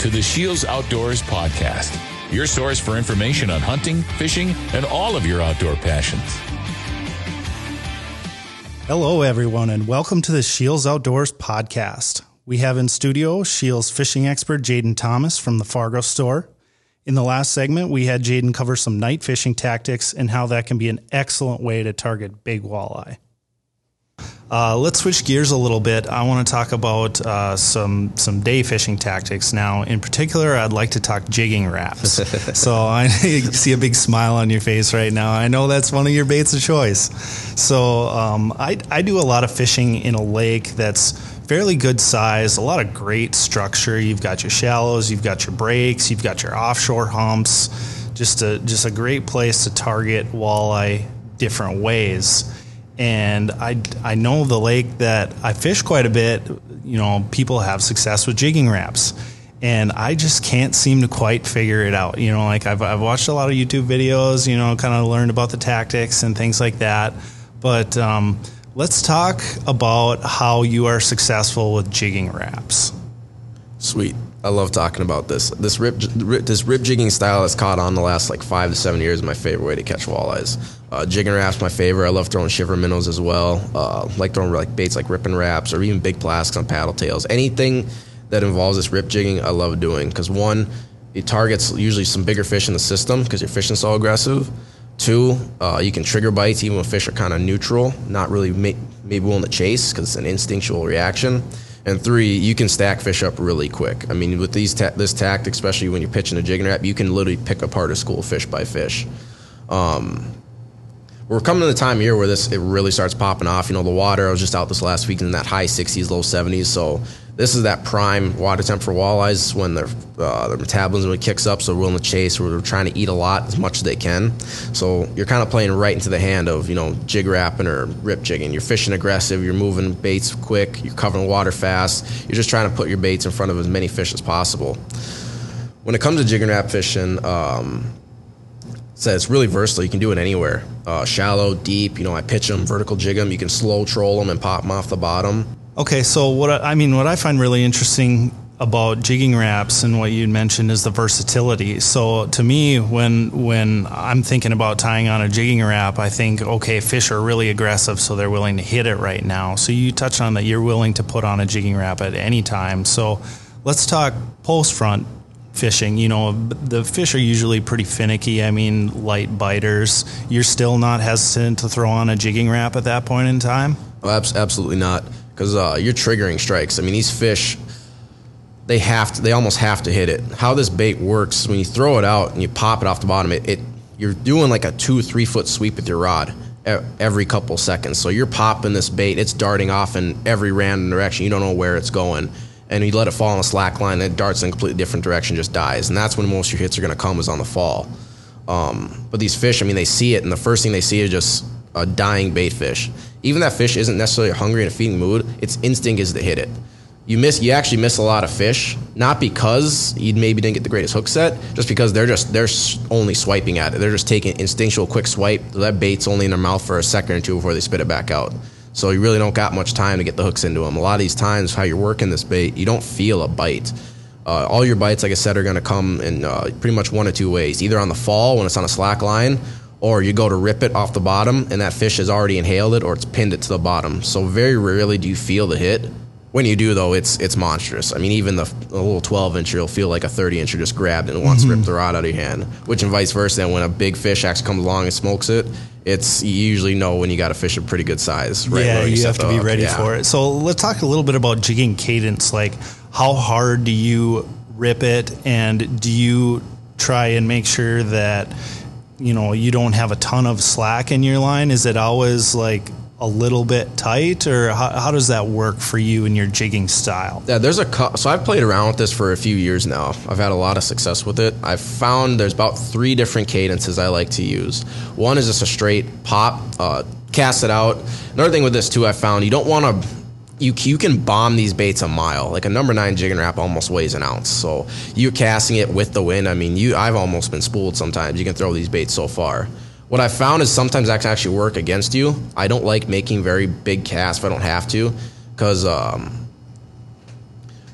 To the Shields Outdoors Podcast, your source for information on hunting, fishing, and all of your outdoor passions. Hello, everyone, and welcome to the Shields Outdoors Podcast. We have in studio Shields fishing expert Jaden Thomas from the Fargo store. In the last segment, we had Jaden cover some night fishing tactics and how that can be an excellent way to target big walleye. Uh, let's switch gears a little bit. I want to talk about uh, some some day fishing tactics now. In particular, I'd like to talk jigging Raps. so I see a big smile on your face right now. I know that's one of your baits of choice. So um, I I do a lot of fishing in a lake that's fairly good size, a lot of great structure. You've got your shallows, you've got your breaks, you've got your offshore humps. Just a just a great place to target walleye different ways and I, I know the lake that I fish quite a bit, you know, people have success with jigging Raps. And I just can't seem to quite figure it out. You know, like I've, I've watched a lot of YouTube videos, you know, kind of learned about the tactics and things like that. But um, let's talk about how you are successful with jigging Raps. Sweet. I love talking about this. This rip, this rip jigging style has caught on the last like five to seven years. My favorite way to catch walleyes. Uh, jigging Raps my favorite. I love throwing shiver minnows as well. Uh, like throwing like baits like ripping Raps or even big plastics on paddle tails. Anything that involves this rip jigging, I love doing because one, it targets usually some bigger fish in the system because you're fishing so aggressive. Two, uh, you can trigger bites even when fish are kind of neutral, not really may- maybe willing to chase because it's an instinctual reaction. And three, you can stack fish up really quick. I mean, with these ta- this tactic, especially when you're pitching a jigging Rap, you can literally pick apart a school fish by fish. Um, we're coming to the time of year where this it really starts popping off. You know, the water. I was just out this last week in that high 60s, low 70s. So this is that prime water temp for walleyes when their uh, their metabolism kicks up. So we're willing to chase. We're trying to eat a lot as much as they can. So you're kind of playing right into the hand of you know jig wrapping or rip jigging. You're fishing aggressive. You're moving baits quick. You're covering water fast. You're just trying to put your baits in front of as many fish as possible. When it comes to jigging Rap fishing. Um, so it's really versatile. You can do it anywhere. Uh, shallow, deep. You know, I pitch them, vertical jig them. You can slow troll them and pop them off the bottom. Okay, so what I, I mean, what I find really interesting about jigging Raps and what you mentioned is the versatility. So to me, when when I'm thinking about tying on a jigging Rap, I think okay, fish are really aggressive, so they're willing to hit it right now. So you touched on that you're willing to put on a jigging Rap at any time. So let's talk post front fishing. You know, the fish are usually pretty finicky. I mean, light biters. You're still not hesitant to throw on a jigging Rap at that point in time? Oh, absolutely not, because uh, you're triggering strikes. I mean, these fish, they have to, they almost have to hit it. How this bait works when you throw it out and you pop it off the bottom, it, it you're doing like a two three foot sweep with your rod every couple seconds. So you're popping this bait, it's darting off in every random direction. You don't know where it's going and you let it fall on a slack line, it darts in a completely different direction, just dies. And that's when most of your hits are going to come is on the fall. Um, but these fish, I mean, they see it, and the first thing they see is just a dying bait fish. Even that fish isn't necessarily hungry in a feeding mood. Its instinct is to hit it. You miss, you actually miss a lot of fish, not because you maybe didn't get the greatest hook set, just because they're just they're only swiping at it. They're just taking instinctual quick swipe. That bait's only in their mouth for a second or two before they spit it back out. So you really don't got much time to get the hooks into them. A lot of these times, how you're working this bait, you don't feel a bite. Uh, all your bites, like I said, are going to come in uh, pretty much one of two ways. Either on the fall when it's on a slack line, or you go to rip it off the bottom and that fish has already inhaled it or it's pinned it to the bottom. So very rarely do you feel the hit. When you do, though, it's it's monstrous. I mean, even the, the little 12 incher will feel like a 30 incher just grabbed and wants mm-hmm. to rip the rod out of your hand, which and vice versa. And when a big fish actually comes along and smokes it, it's you usually know when you got a fish of pretty good size. Right yeah, you, you have to be ready yeah. for it. So let's talk a little bit about jigging cadence. Like, how hard do you rip it, and do you try and make sure that you know you don't have a ton of slack in your line? Is it always like a little bit tight, or how, how, does that work for you in your jigging style? Yeah, there's a so I've played around with this for a few years now. I've had a lot of success with it. I've found there's about three different cadences I like to use. One is just a straight pop, uh, cast it out. Another thing with this too, I found you don't want to. You, you can bomb these baits a mile. Like a number nine jigging Rap almost weighs an ounce. So you're casting it with the wind. I mean, you I've almost been spooled sometimes. You can throw these baits so far. What I found is sometimes that can actually work against you. I don't like making very big casts if I don't have to, because um,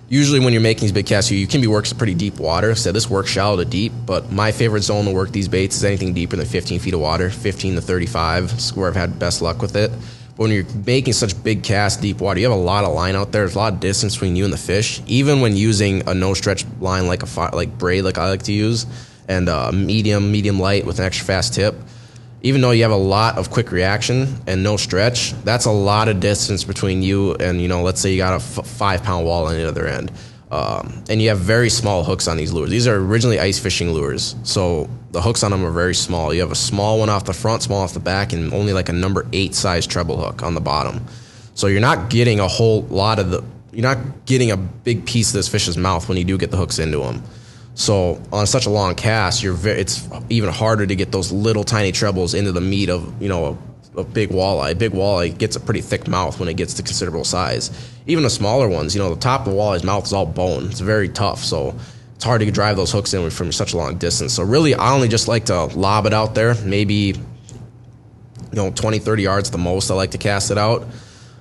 usually when you're making these big casts, you, you can be working some pretty deep water. So this works shallow to deep, but my favorite zone to work these baits is anything deeper than 15 feet of water, 15 to 35 is where I've had best luck with it. But when you're making such big casts, deep water, you have a lot of line out there. There's a lot of distance between you and the fish. Even when using a no stretch line like a like braid, like I like to use, and uh, medium, medium light with an extra fast tip, even though you have a lot of quick reaction and no stretch, that's a lot of distance between you and you know, let's say you got a f- five pound wall on the other end, um, and you have very small hooks on these lures. These are originally ice fishing lures, so the hooks on them are very small. You have a small one off the front, small off the back, and only like a number eight size treble hook on the bottom. So you're not getting a whole lot of the. You're not getting a big piece of this fish's mouth when you do get the hooks into them. So on such a long cast, you're very, it's even harder to get those little tiny trebles into the meat of you know a, a big walleye. A big walleye gets a pretty thick mouth when it gets to considerable size. Even the smaller ones, you know, the top of the walleye's mouth is all bone. It's very tough, so it's hard to drive those hooks in from such a long distance. So really, I only just like to lob it out there, maybe you know 20, 30 yards the most. I like to cast it out.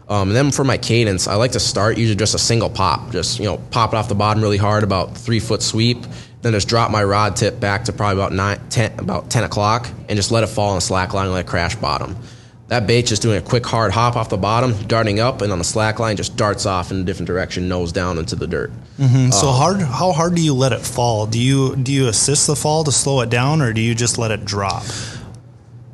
Um, and then for my cadence, I like to start usually just a single pop, just you know pop it off the bottom really hard, about three foot sweep. Then just drop my rod tip back to probably about nine, 10, about ten o'clock, and just let it fall on slack line and let it crash bottom. That bait just doing a quick hard hop off the bottom, darting up, and on the slack line just darts off in a different direction, nose down into the dirt. Mm-hmm. So hard, how hard do you let it fall? Do you do you assist the fall to slow it down, or do you just let it drop?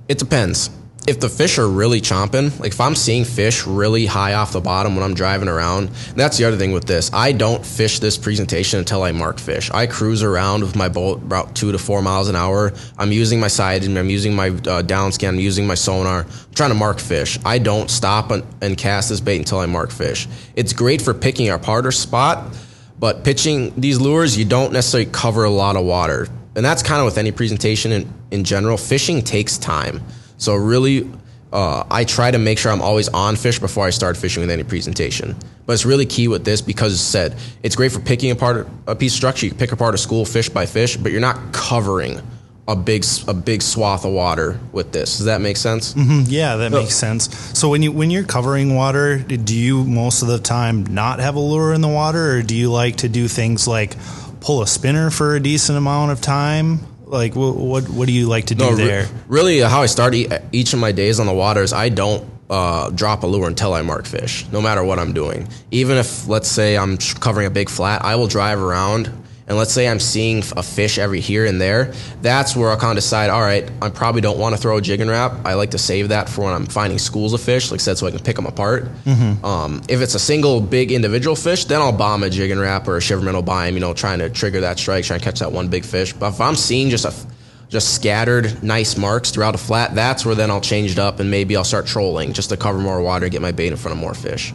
It depends. If the fish are really chomping, like if I'm seeing fish really high off the bottom when I'm driving around, that's the other thing with this. I don't fish this presentation until I mark fish. I cruise around with my boat about two to four miles an hour. I'm using my side, and I'm using my uh, down scan, I'm using my sonar, I'm trying to mark fish. I don't stop and, and cast this bait until I mark fish. It's great for picking part or spot, but pitching these lures, you don't necessarily cover a lot of water. And that's kind of with any presentation in, in general. Fishing takes time. So really, uh, I try to make sure I'm always on fish before I start fishing with any presentation. But it's really key with this because it's said it's great for picking apart a piece of structure. You can pick apart a school fish by fish, but you're not covering a big a big swath of water with this. Does that make sense? Mm-hmm. Yeah, that makes sense. So when you when you're covering water, do you most of the time not have a lure in the water, or do you like to do things like pull a spinner for a decent amount of time? Like what what, what do you like to do No, re- there? really, uh, how I start e- each of my days on the water is I don't uh, drop a lure until I mark fish, no matter what I'm doing. Even if, let's say, I'm covering a big flat, I will drive around. And let's say I'm seeing a fish every here and there. That's where I'll kind of decide, all right, I probably don't want to throw a jig and wrap. I like to save that for when I'm finding schools of fish, like I said, so I can pick them apart. Um, if it's a single big individual fish, then I'll bomb a jig and wrap or a shiver minnow him, you know, trying to trigger that strike, trying to catch that one big fish. But if I'm seeing just a just scattered nice marks throughout a flat, that's where then I'll change it up and maybe I'll start trolling just to cover more water, get my bait in front of more fish.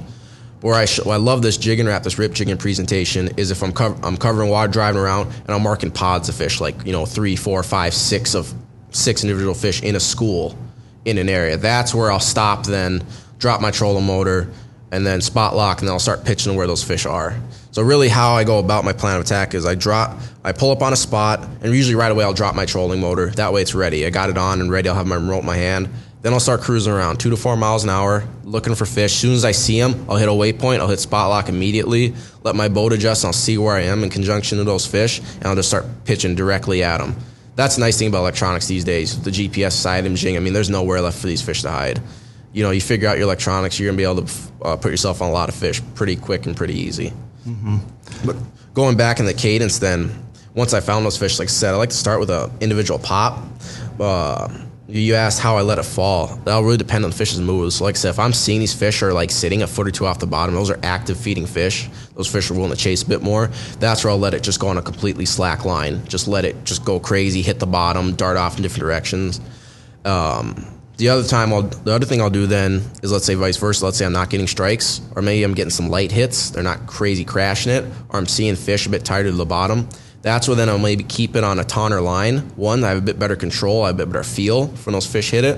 Where I, sh- I love this jig and wrap, this rip jigging presentation is if I'm cov- I'm covering water, driving around, and I'm marking pods of fish, like you know three, four, five, six of six individual fish in a school in an area. That's where I'll stop, then drop my trolling motor, and then spot lock, and then I'll start pitching where those fish are. So really, how I go about my plan of attack is I drop, I pull up on a spot, and usually right away I'll drop my trolling motor. That way it's ready. I got it on and ready. I'll have my remote in my hand. Then I'll start cruising around two to four miles an hour, looking for fish. As soon as I see them, I'll hit a waypoint. I'll hit spot lock immediately. Let my boat adjust. And I'll see where I am in conjunction to those fish, and I'll just start pitching directly at them. That's the nice thing about electronics these days. The GPS side imaging. I mean, there's nowhere left for these fish to hide. You know, you figure out your electronics, you're gonna be able to uh, put yourself on a lot of fish pretty quick and pretty easy. But going back in the cadence, then once I found those fish, like I said, I like to start with a individual pop. Uh, you asked how I let it fall. That'll really depend on the fish's moves. Like I said, if I'm seeing these fish are like sitting a foot or two off the bottom, those are active feeding fish. Those fish are willing to chase a bit more. That's where I'll let it just go on a completely slack line. Just let it just go crazy, hit the bottom, dart off in different directions. Um, the other time, I'll, the other thing I'll do then is let's say vice versa. Let's say I'm not getting strikes, or maybe I'm getting some light hits. They're not crazy crashing it, or I'm seeing fish a bit tighter to the bottom. That's where then I'll maybe keep it on a tonner line. One, I have a bit better control, I have a bit better feel when those fish hit it.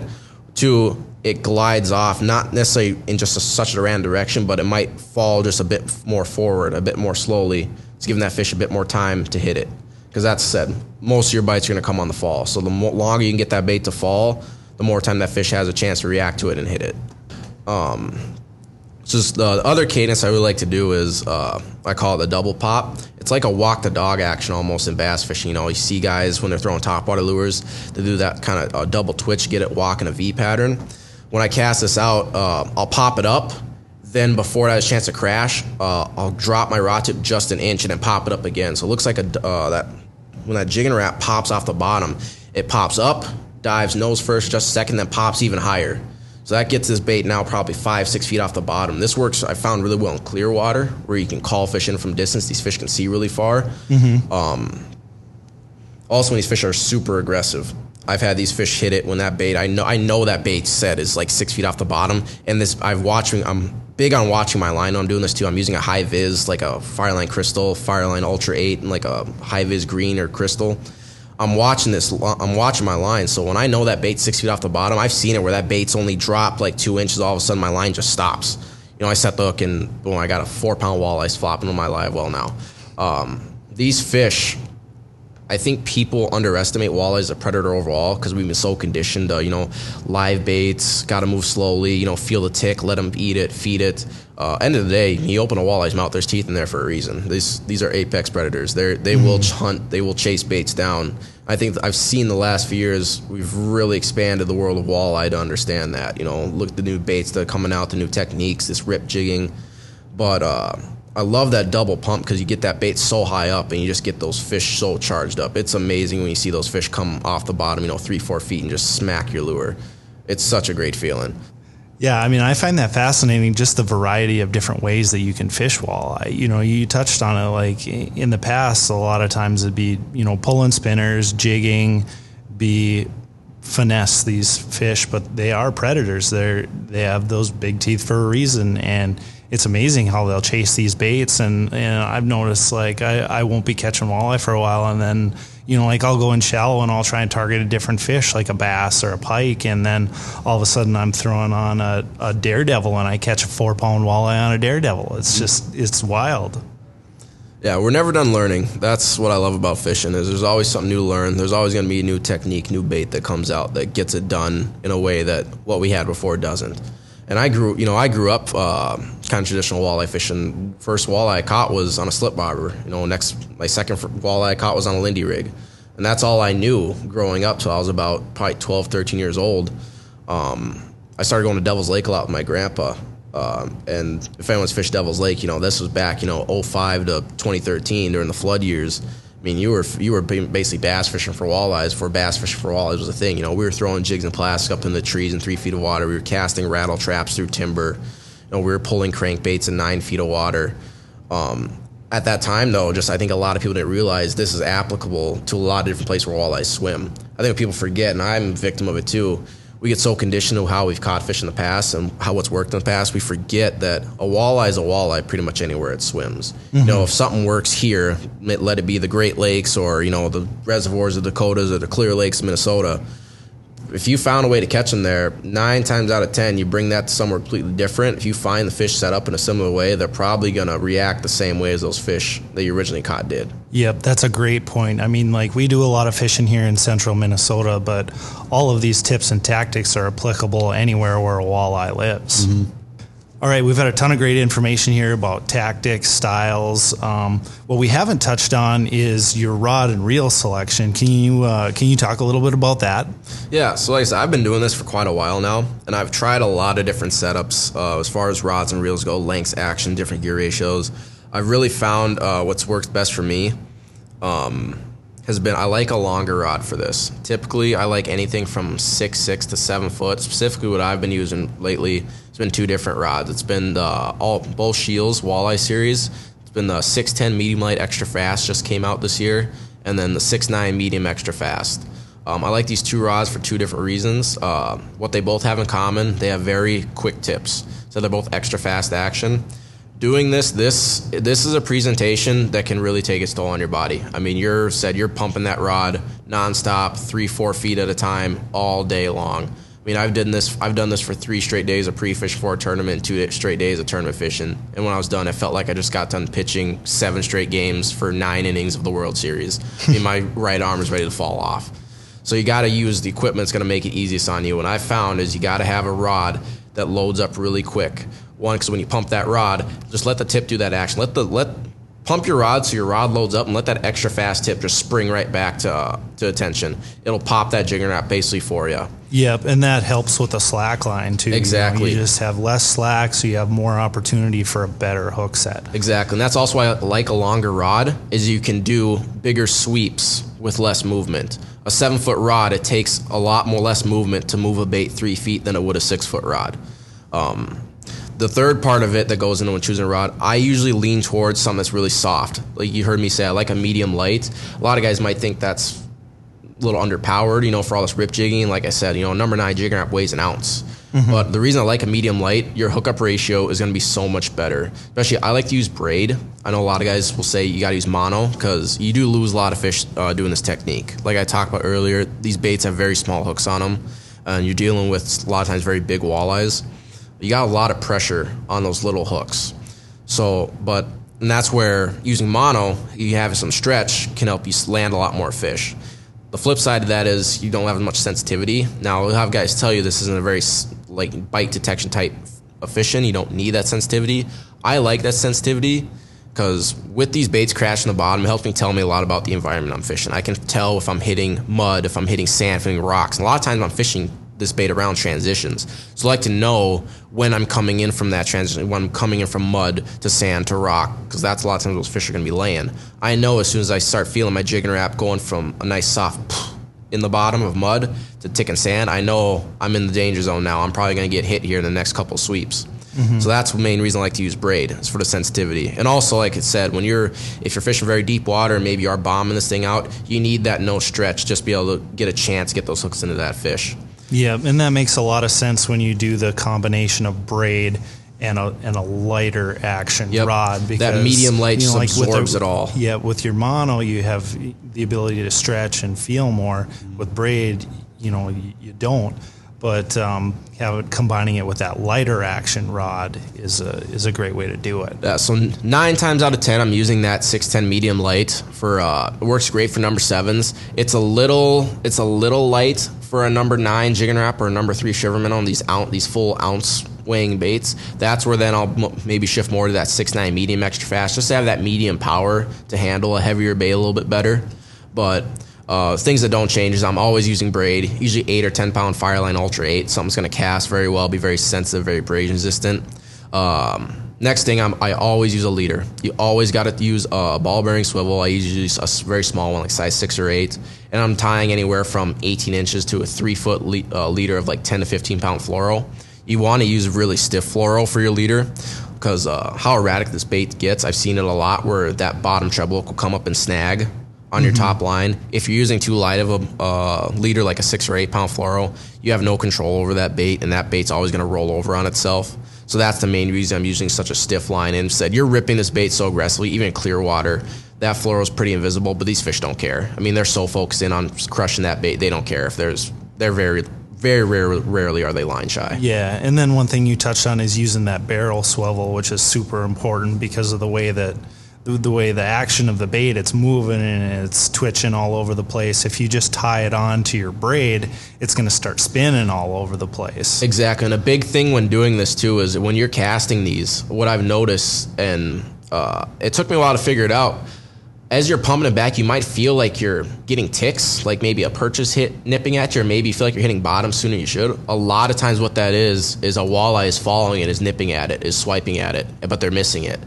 Two, it glides off, not necessarily in just a, such a random direction, but it might fall just a bit more forward, a bit more slowly. It's giving that fish a bit more time to hit it. Because that's said, most of your bites are going to come on the fall. So the mo- longer you can get that bait to fall, the more time that fish has a chance to react to it and hit it. Um, Just the other cadence I would like to do is uh, I call it the double pop. It's like a walk the dog action almost in bass fishing. You know, you see guys when they're throwing topwater lures, they do that kind of uh, double twitch, get it walk in a V pattern. When I cast this out, uh, I'll pop it up. Then before it has a chance to crash, uh, I'll drop my rod tip just an inch and then pop it up again. So it looks like a uh, that when that jigging Rap pops off the bottom, it pops up, dives nose first, just a second, then pops even higher. So that gets this bait now probably five, six feet off the bottom. This works, I found really well in clear water where you can call fish in from distance. These fish can see really far. Mm-hmm. Um, also, when these fish are super aggressive, I've had these fish hit it when that bait. I know I know that bait set is like six feet off the bottom, and this I've watching. I'm big on watching my line. I'm doing this too. I'm using a high vis like a Fireline Crystal, Fireline Ultra Eight, and like a high vis green or crystal. I'm watching this. I'm watching my line. So when I know that bait's six feet off the bottom, I've seen it where that bait's only dropped like two inches. All of a sudden, my line just stops. You know, I set the hook and boom, I got a four pound walleye flopping on my live well now. Um, these fish I think people underestimate walleye as a predator overall because we've been so conditioned to, you know, live baits, got to move slowly, you know, feel the tick, let them eat it, feed it. Uh, end of the day, you open a walleye's mouth, there's teeth in there for a reason. These these are apex predators. They they mm-hmm. will hunt, they will chase baits down. I think I've seen the last few years we've really expanded the world of walleye to understand that. You know, look at the new baits that are coming out, the new techniques, this rip jigging, but. Uh, I love that double pump because you get that bait so high up and you just get those fish so charged up. It's amazing when you see those fish come off the bottom, you know, three, four feet and just smack your lure. It's such a great feeling. Yeah, I mean, I find that fascinating just the variety of different ways that you can fish walleye. You know, you touched on it like in the past, a lot of times it'd be, you know, pulling spinners, jigging, be finesse these fish, but they are predators. They're, they have those big teeth for a reason. And, it's amazing how they'll chase these baits. And, and I've noticed like I, I won't be catching walleye for a while, and then you know like I'll go in shallow and I'll try and target a different fish like a bass or a pike, and then all of a sudden I'm throwing on a, a Dardevle and I catch a four pound walleye on a Dardevle. It's mm-hmm. just it's wild. Yeah, we're never done learning. That's what I love about fishing. Is there's always something new to learn. There's always going to be a new technique, new bait that comes out that gets it done in a way that what we had before doesn't. And I grew, you know, I grew up uh, kind of traditional walleye fishing. First walleye I caught was on a slip bobber. You know, next my second walleye I caught was on a Lindy rig, and that's all I knew growing up. So I was about probably 12, 13 years old. Um, I started going to Devil's Lake a lot with my grandpa. Um, and if anyone's fished Devil's Lake, you know, this was back, you know, 05 to 2013 during the flood years. I mean, you were you were basically bass fishing for walleyes. For bass fishing for walleyes was a thing. You know, we were throwing jigs and plastic up in the trees in three feet of water. We were casting rattle traps through timber. You know, we were pulling crankbaits in nine feet of water. Um, at that time, though, just I think a lot of people didn't realize this is applicable to a lot of different places where walleyes swim. I think people forget, and I'm a victim of it too we get so conditioned to how we've caught fish in the past and how what's worked in the past, we forget that a walleye is a walleye pretty much anywhere it swims. Mm-hmm. You know, if something works here, let it be the Great Lakes or you know the reservoirs of Dakotas or the Clear Lakes, of Minnesota if you found a way to catch them there, nine times out of ten, you bring that to somewhere completely different. If you find the fish set up in a similar way, they're probably going to react the same way as those fish that you originally caught did. Yep, that's a great point. I mean, like we do a lot of fishing here in central Minnesota, but all of these tips and tactics are applicable anywhere where a walleye lives. Mm-hmm. All right, we've had a ton of great information here about tactics, styles. Um, what we haven't touched on is your rod and reel selection. Can you uh, can you talk a little bit about that? Yeah, so like I said, I've been doing this for quite a while now, and I've tried a lot of different setups uh, as far as rods and reels go, lengths, action, different gear ratios. I've really found uh, what's worked best for me. Um, has been I like a longer rod for this. Typically, I like anything from six six to seven foot. Specifically, what I've been using lately it's been two different rods. It's been the all both Shields Walleye series. It's been the 610 medium light extra fast just came out this year, and then the six nine medium extra fast. Um, I like these two rods for two different reasons. Uh, what they both have in common, they have very quick tips. So they're both extra fast action doing this this this is a presentation that can really take its toll on your body. I mean you're said you're pumping that rod nonstop three four feet at a time all day long. I mean i've done this i've done this for three straight days of pre-fish for a tournament two straight days of tournament fishing. And when i was done it felt like i just got done pitching seven straight games for nine innings of the world series. I mean my right arm is ready to fall off. So you got to use the equipment that's going to make it easiest on you. And i found is you got to have a rod that loads up really quick One, because when you pump that rod, just let the tip do that action. Let the let pump your rod so your rod loads up and let that extra fast tip just spring right back to uh, to attention. It'll pop that jigger Rap basically for you. Yep, and that helps with the slack line too. You know, Exactly. You, just have less slack, so you have more opportunity for a better hook set. Exactly, and that's also why I like a longer rod is you can do bigger sweeps with less movement. A seven foot rod, it takes a lot more less movement to move a bait three feet than it would a six foot rod. Um, the third part of it that goes into when choosing a rod, I usually lean towards something that's really soft. Like you heard me say, I like a medium light. A lot of guys might think that's a little underpowered, you know, for all this rip jigging. Like I said, you know, number nine jigging Rap weighs an ounce. But the reason I like a medium light, your hookup ratio is going to be so much better. Especially, I like to use braid. I know a lot of guys will say you got to use mono because you do lose a lot of fish uh, doing this technique. Like I talked about earlier, these baits have very small hooks on them, and you're dealing with a lot of times very big walleyes. You got a lot of pressure on those little hooks. So, but and that's where using mono, you have some stretch can help you land a lot more fish. The flip side of that is you don't have as much sensitivity. Now, we'll have guys tell you this isn't a very like bite detection type of fishing. You don't need that sensitivity. I like that sensitivity because with these baits crashing the bottom, it helps me tell me a lot about the environment I'm fishing. I can tell if I'm hitting mud, if I'm hitting sand, if I'm hitting rocks. And a lot of times I'm fishing this bait around transitions. So I like to know when I'm coming in from that transition, when I'm coming in from mud to sand to rock, because that's a lot of times those fish are going to be laying. I know as soon as I start feeling my jigging Rap going from a nice soft in the bottom of mud to ticking sand, I know I'm in the danger zone now. I'm probably going to get hit here in the next couple sweeps. Mm-hmm. So that's the main reason I like to use braid. It's for the sensitivity, and also like I said, when you're if you're fishing very deep water and maybe you are bombing this thing out, you need that no stretch just to be able to get a chance to get those hooks into that fish. Yeah, and that makes a lot of sense when you do the combination of braid and a and a lighter action Yep. rod. That Because medium light just with absorbs it all. Yeah, with your mono, you have the ability to stretch and feel more. With braid, you know, you, you don't. But um, it, combining it with that lighter action rod is a is a great way to do it. Uh, so nine times out of ten, I'm using that 610 medium light for. Uh, it works great for number sevens. It's a little, it's a little light for a number nine jigging Rap or a number three shiver on These ounce, these full ounce weighing baits. That's where then I'll m- maybe shift more to that six nine medium extra fast, just to have that medium power to handle a heavier bait a little bit better. But uh, things that don't change is I'm always using braid, usually eight or ten pound Fireline Ultra Eight. Something's going to cast very well, be very sensitive, very braid resistant. Um, next thing, I'm, I always use a leader. You always got to use a ball bearing swivel. I usually use a very small one, like size six or eight, and I'm tying anywhere from 18 inches to a three foot le- uh, leader of like 10 to 15 pound fluoro. You want to use really stiff fluoro for your leader because uh, how erratic this bait gets, I've seen it a lot where that bottom treble will come up and snag on your top line. If you're using too light of a uh, leader, like a six or eight pound fluoro, you have no control over that bait, and that bait's always going to roll over on itself. So that's the main reason I'm using such a stiff line. And instead, you're ripping this bait so aggressively, even clear water, that fluoro is pretty invisible. But these fish don't care. I mean, they're so focused in on crushing that bait, they don't care if there's. They're very, very rare, rarely are they line shy. Yeah, and then one thing you touched on is using that barrel swivel, which is super important because of the way that the, way the action of the bait it's moving and it's twitching all over the place. If you just tie it on to your braid, it's going to start spinning all over the place. Exactly. And a big thing when doing this too is when you're casting these, what I've noticed, and uh, it took me a while to figure it out. As you're pumping it back, you might feel like you're getting ticks, like maybe a purchase hit nipping at you, or maybe you feel like you're hitting bottom sooner than you should. A lot of times, what that is is a walleye is following it, is nipping at it, is swiping at it, but they're missing it.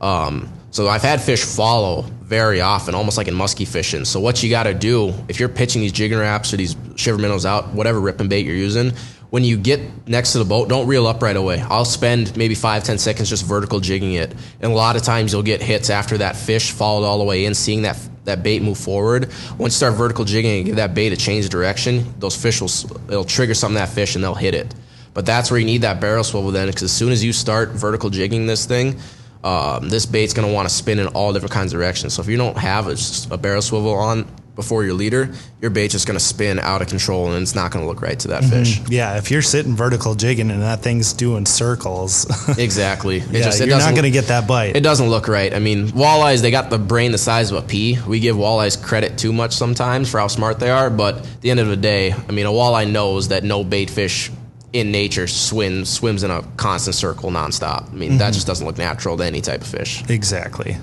Um, so I've had fish follow very often, almost like in musky fishing. So what you got to do if you're pitching these jigging Raps or these shiver minnows out, whatever ripping bait you're using, when you get next to the boat, don't reel up right away. I'll spend maybe five, ten seconds just vertical jigging it, and a lot of times you'll get hits after that fish followed all the way in, seeing that that bait move forward. Once you start vertical jigging and give that bait a change of direction, those fish will it'll trigger something in that fish and they'll hit it. But that's where you need that barrel swivel then, because as soon as you start vertical jigging this thing, um, this bait's going to want to spin in all different kinds of directions. So if you don't have a, a barrel swivel on before your leader, your bait's just going to spin out of control and it's not going to look right to that fish. Yeah, if you're sitting vertical jigging and that thing's doing circles, Exactly. It yeah, just, it you're not going to get that bite. It doesn't look right. I mean, walleyes, they got the brain the size of a pea. We give walleyes credit too much sometimes for how smart they are, but at the end of the day, I mean, a walleye knows that no bait fish in nature swims swims in a constant circle nonstop. I mean, that just doesn't look natural to any type of fish. Exactly.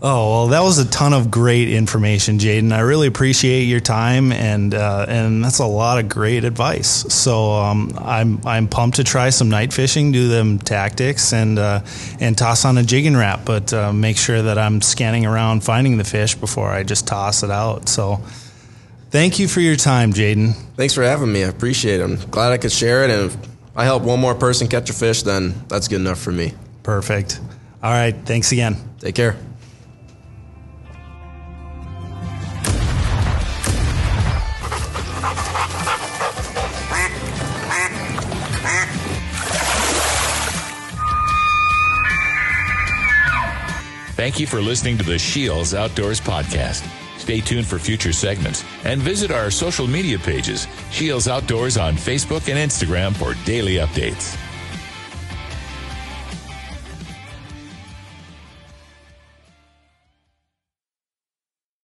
Oh well, that was a ton of great information, Jaden. I really appreciate your time, and uh, and that's a lot of great advice. So um, I'm I'm pumped to try some night fishing, do them tactics, and uh, and toss on a jigging Rap, but uh, make sure that I'm scanning around finding the fish before I just toss it out. So thank you for your time, Jaden. Thanks for having me. I appreciate it. I'm glad I could share it, and if I help one more person catch a fish, then that's good enough for me. Perfect. All right. Thanks again. Take care. Thank you for listening to the Shields Outdoors Podcast. Stay tuned for future segments and visit our social media pages, Shields Outdoors on Facebook and Instagram for daily updates.